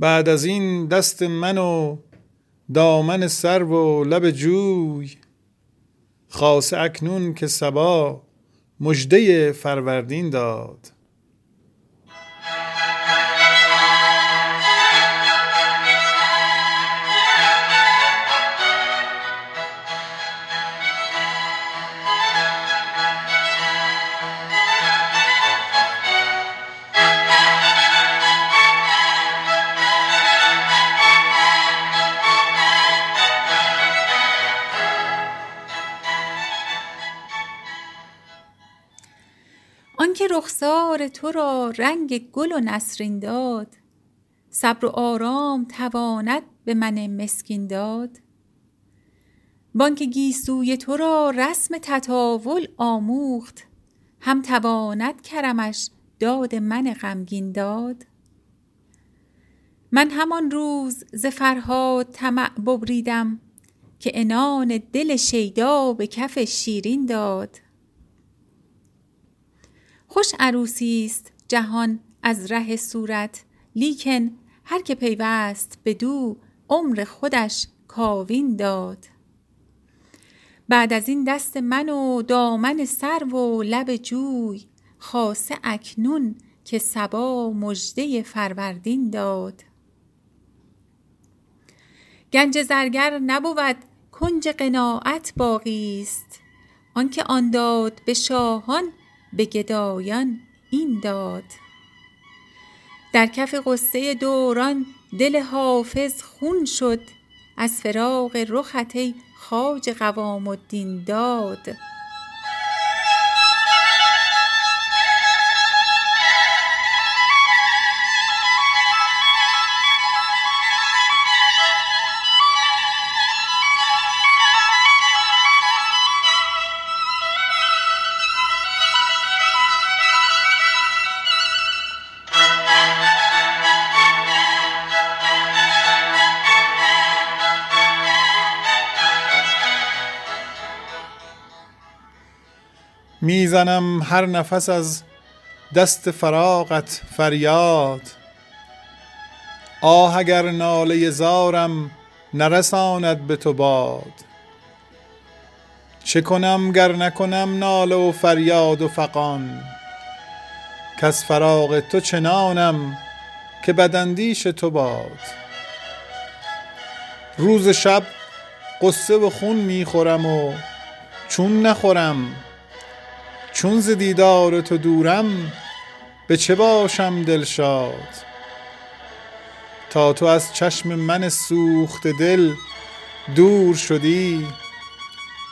بعد از این دست من و دامن سر و لب جوی خاصه اکنون که سبا مجده فروردین داد. آنکه رخسار تو را رنگ گل و نسرین داد صبر و آرام تواند به من مسکین داد. بانک گیسوی تو را رسم تطاول آموخت هم تواند کرمش داد من غمگین داد. من همان روز ز فرهاد طمع ببریدم که عنان دل شیدا به کف شیرین داد. خوش عروسی است جهان از ره صورت لیکن هر که پیوست بدو عمر خودش کاوین داد. بعد از این دست من و دامن سرو و لب جوی خاصه اکنون که صبا مژده فروردین داد. گنج زرگر نبود کنج قناعت باقی است. آنکه آن داد به شاهان به گدایان این داد. در کف غصه دوران دل حافظ خون شد از فراق رخت خواجه قوام الدین داد. می‌زنم هر نفس از دست فراقت فریاد. آه اگر ناله زارم نرساند به تو باد. چه کنم گر نکنم ناله و فریاد و فغان؟ کز فراق تو چنانم که بداندیش تو باد. روز شب غصه و خون می‌خورم و چون نخورم چون ز دیدار تو دورم به چه باشم دلشاد؟ تا تو از چشم من سوخته دل دور شدی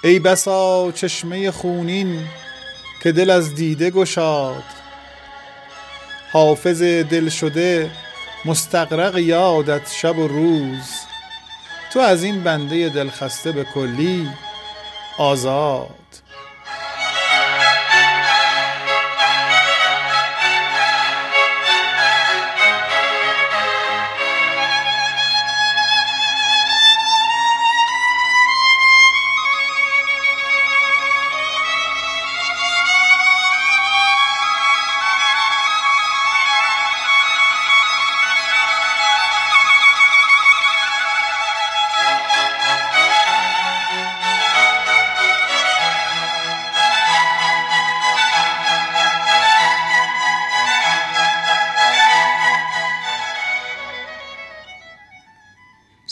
ای بسا چشمه خونین که دل از دیده گشاد. حافظ دلشده مستغرق یادت شب و روز تو از این بنده دلخسته به کلی آزاد.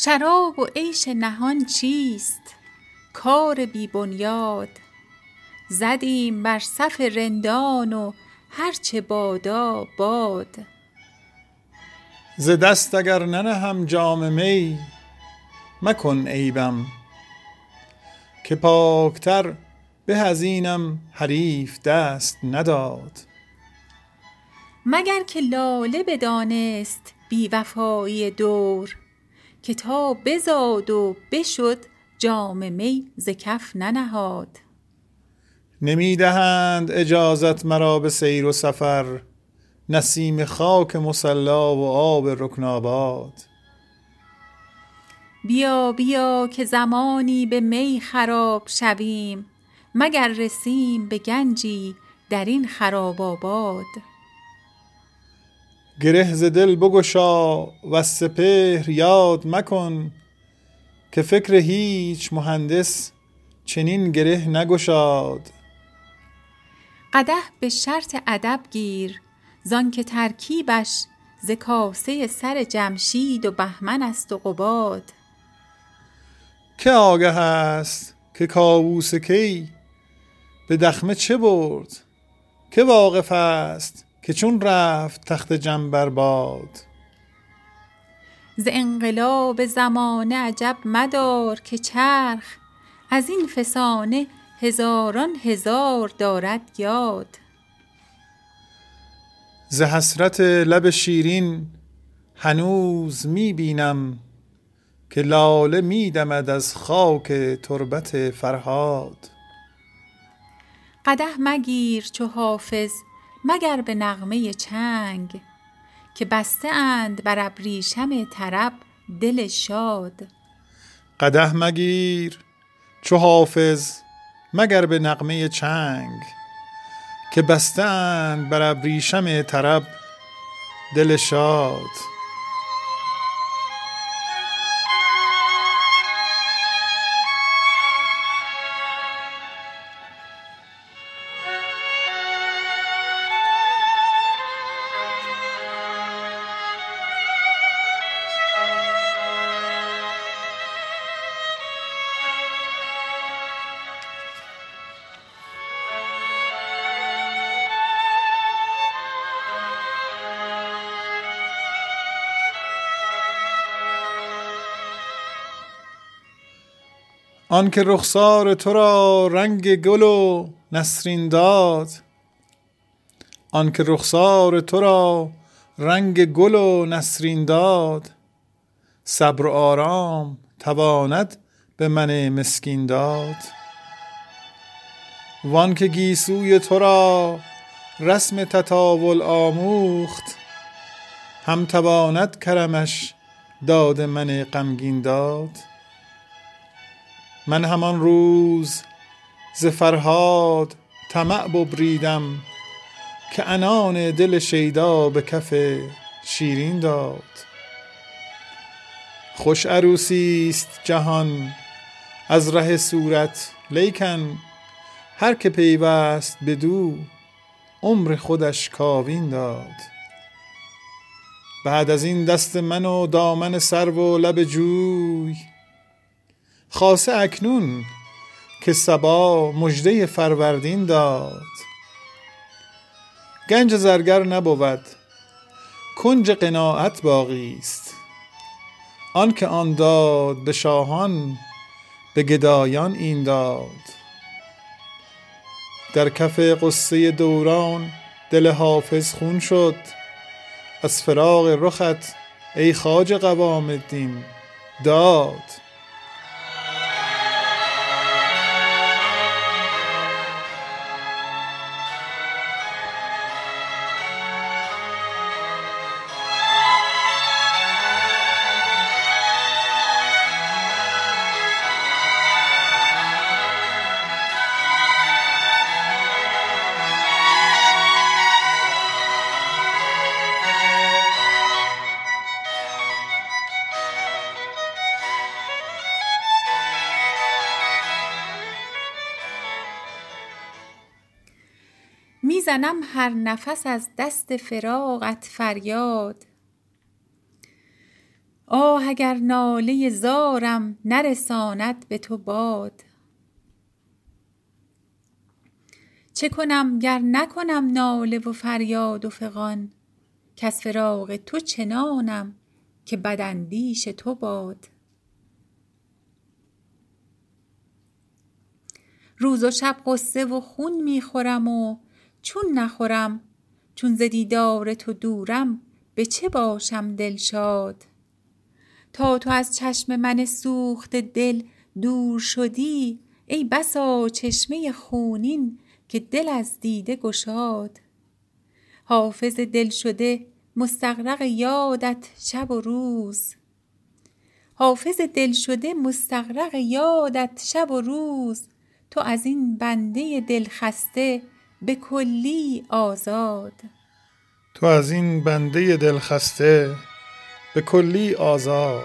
شراب و عیش نهان چیست؟ کار بی بنیاد. زدیم بر صف رندان و هر چه بادا باد. ز دست اگر ننهم جام می مکن عیبم. که پاکتر به از اینم حریف دست نداد. مگر که لاله بدانست بی وفایی دور که تا بزاد و بشد جام می ز کف ننهاد. نمی دهند اجازت مرا به سیر و سفر نسیم خاک مصلا و آب رکن آباد بیا بیا که زمانی به می خراب شویم مگر رسیم به گنجی در این خراب آباد. گره ز دل بگشا و سپهر یاد مکن که فکر هیچ مهندس چنین گره نگشاد. قده به شرط ادب گیر زان که ترکیبش ز کاسه سر جمشید و بهمن است و قباد. که آگه است که کاووس کی به دخمه چه برد؟ که واقف است که چون رفت تخت جم باد. ز انقلاب زمانه عجب مدار که چرخ از این فسانه هزاران هزار دارد یاد. ز حسرت لب شیرین هنوز می بینم که لاله می دمد از خاک تربت فرهاد. قده مگیر چو حافظ مگر به نغمه چنگ که بسته اند بر ابریشم طرب دل شاد. قده مگیر چو حافظ مگر به نغمه چنگ که بسته اند بر ابریشم طرب دل شاد. آنکه رخسار تو را رنگ گل و نسرین داد. آنکه رخسار تو را رنگ گل و نسرین داد. صبر و آرام تواند به من مسکین داد. وان که گیسوی تو را رسم تطاول آموخت هم تواند کرمش داد من غمگین داد. من همان روز ز فرهاد طمع ببریدم که انان دل شیدا به کف شیرین داد. خوش عروسی است جهان از ره صورت لیکن هر که پیوست بدو عمر خودش کاوین داد. بعد از این دست من و دامن سرو و لب جوی خاصه اکنون که سبا مژده فروردین داد. گنج زرگر نبود کنج قناعت باقی است. آن که آن داد به شاهان به گدایان این داد. در کف قصه دوران دل حافظ خون شد از فراغ رخت ای خاج قوام الدین داد. می‌زنم هر نفس از دست فراقت فریاد. آه اگر ناله زارم نرساند به تو باد. چه کنم گر نکنم ناله و فریاد و فغان؟ کز فراق تو چنانم که بداندیش تو باد. روز و شب قصه و خون می‌خورم و چون نخورم چون ز دیدار تو دورم به چه باشم دلشاد تا تو از چشم من سوخت دل دور شدی ای بسا چشمه خونین که دل از دیده گشاد. حافظ دل شده مستغرق یادت شب و روز. حافظ دل شده مستغرق یادت شب و روز. تو از این بنده دل خسته به کلی آزاد. تو از این بنده دلخسته به کلی آزاد.